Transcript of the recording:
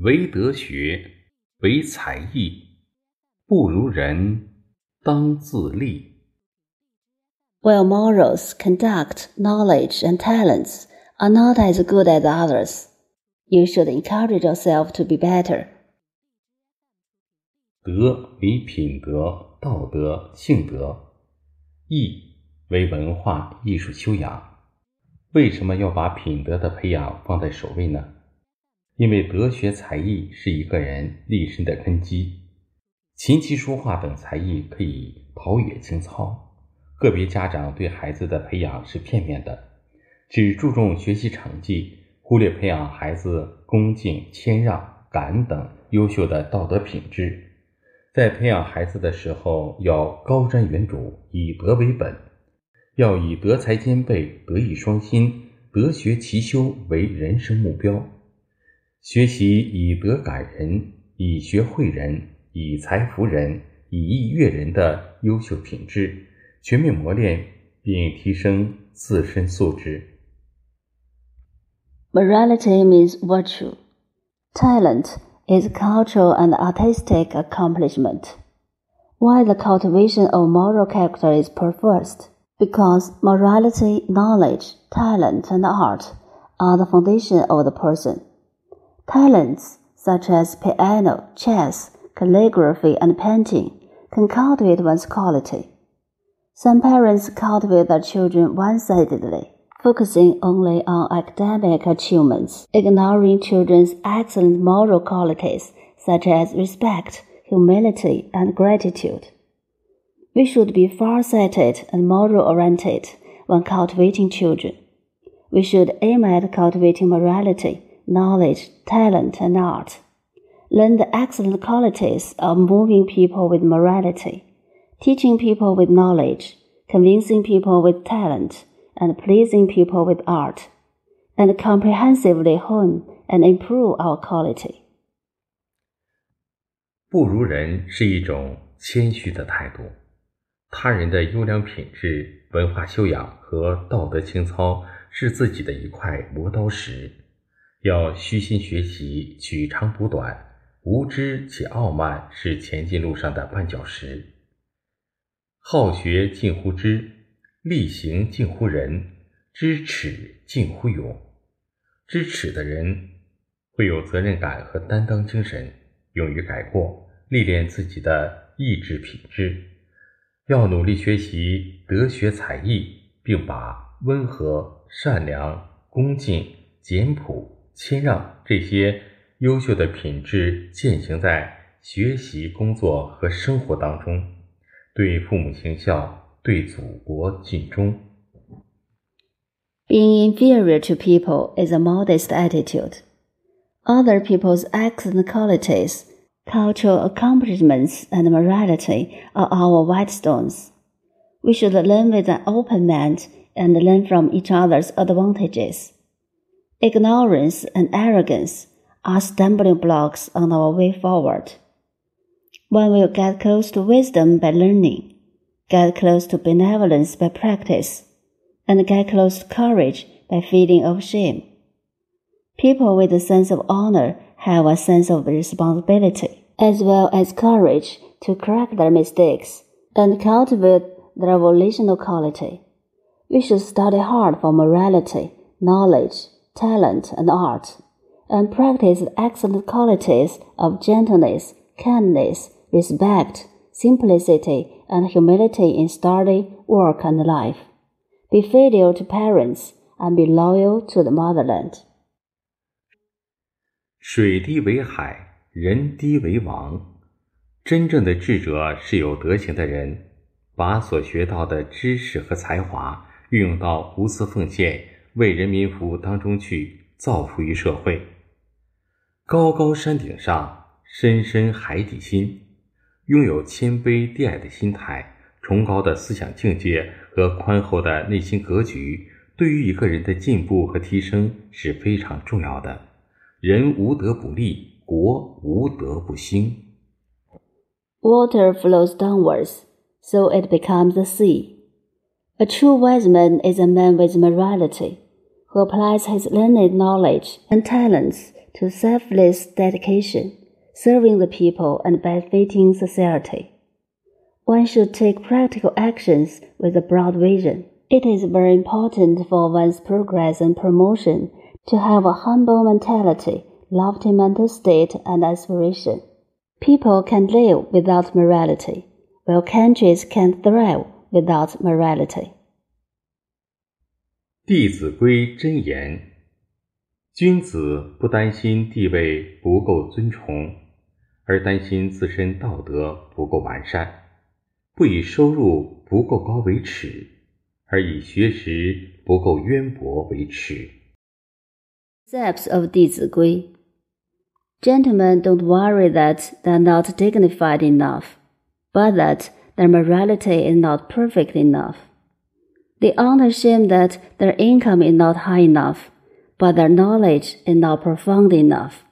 唯德学，唯才艺，不如人，当自立。While morals, conduct, knowledge, and talents are not as good as others, you should encourage yourself to be better. 德为品德、道德、性德；艺为文化艺术修养。为什么要把品德的培养放在首位呢？因为德学才艺是一个人立身的根基。琴棋书画等才艺可以陶冶情操。个别家长对孩子的培养是片面的，只注重学习成绩，忽略培养孩子恭敬、谦让、感恩等优秀的道德品质。在培养孩子的时候，要高瞻远瞩，以德为本，要以德才兼备、德艺双馨、德学齐修为人生目标。学习以德感人、以学会人、以才服人、以艺悦人的优秀品质。全面磨练并提升自身素质。Morality means virtue. Talent is cultural and artistic accomplishment. Why the cultivation of moral character is per first? Because morality, knowledge, talent, and art are the foundation of the person. Talents such as piano, chess, calligraphy, and painting can cultivate one's quality. Some parents cultivate their children one sidedly, focusing only on academic achievements, ignoring children's excellent moral qualities such as respect, humility, and gratitude. We should be far sighted and moral oriented when cultivating children. We should aim at cultivating morality, knowledge, talent, and art. Learn the excellent qualities of moving people with morality teaching people with knowledge, convincing people with talent, and pleasing people with art, and comprehensively hone and improve our quality. 不如人是一种谦虚的态度，他人的优良品质、文化修养和道德情操是自己的一块磨刀石， 要虚心学习，取长补短，无知且傲慢是前进路上的绊脚石。好学近乎知，力行近乎仁，知耻近乎勇。知耻的人会有责任感和担当精神，勇于改过，历练自己的意志品质。要努力学习德学才艺，并把温和、善良、恭敬、简朴、谦让这些优秀的品质践行在学习、工作和生活当中。对父母行孝，对祖国尽忠。Being inferior to people is a modest attitude. Other people's excellent qualities, cultural accomplishments, and morality are our white stones. We should learn with an open mind and learn from each other's advantages. Ignorance and arrogance are stumbling blocks on our way forward. One will get close to wisdom by learning, get close to benevolence by practice, and get close to courage by feeling of shame. People with a sense of honor have a sense of responsibility, as well as courage to correct their mistakes and cultivate their volitional quality. We should study hard for morality, knowledge, talent, and art, and practice the excellent qualities of gentleness, kindness, respect, simplicity, and humility in study, work, and life. Be filial to parents and be loyal to the motherland. 水低为海，人低为王。真正的智者是有德行的人，把所学到的知识和才华运用到无私奉献、 为人民服务当中去，造福于社会。高高山顶上，深深海底心。拥有谦卑低矮的心态、崇高的思想境界和宽厚的内心格局，对于一个人的进步和提升是非常重要的。人无德不立，国无德不兴。Water flows downwards, so it becomes the sea. A true wise man is a man with morality, who applies his learned knowledge and talents to selfless dedication, serving the people and benefiting society. One should take practical actions with a broad vision. It is very important for one's progress and promotion to have a humble mentality, lofty mental state, and aspiration. People can live without morality, while countries can thrive without morality. 弟子规真言：君子不担心地位不够尊崇，而担心自身道德不够完善；不以收入不够高为耻，而以学识不够渊博为耻。Steps of 弟子规 Gentlemen don't worry that they're not dignified enough, but that their morality is not perfect enough. They aren't ashamed that their income is not high enough, but their knowledge is not profound enough.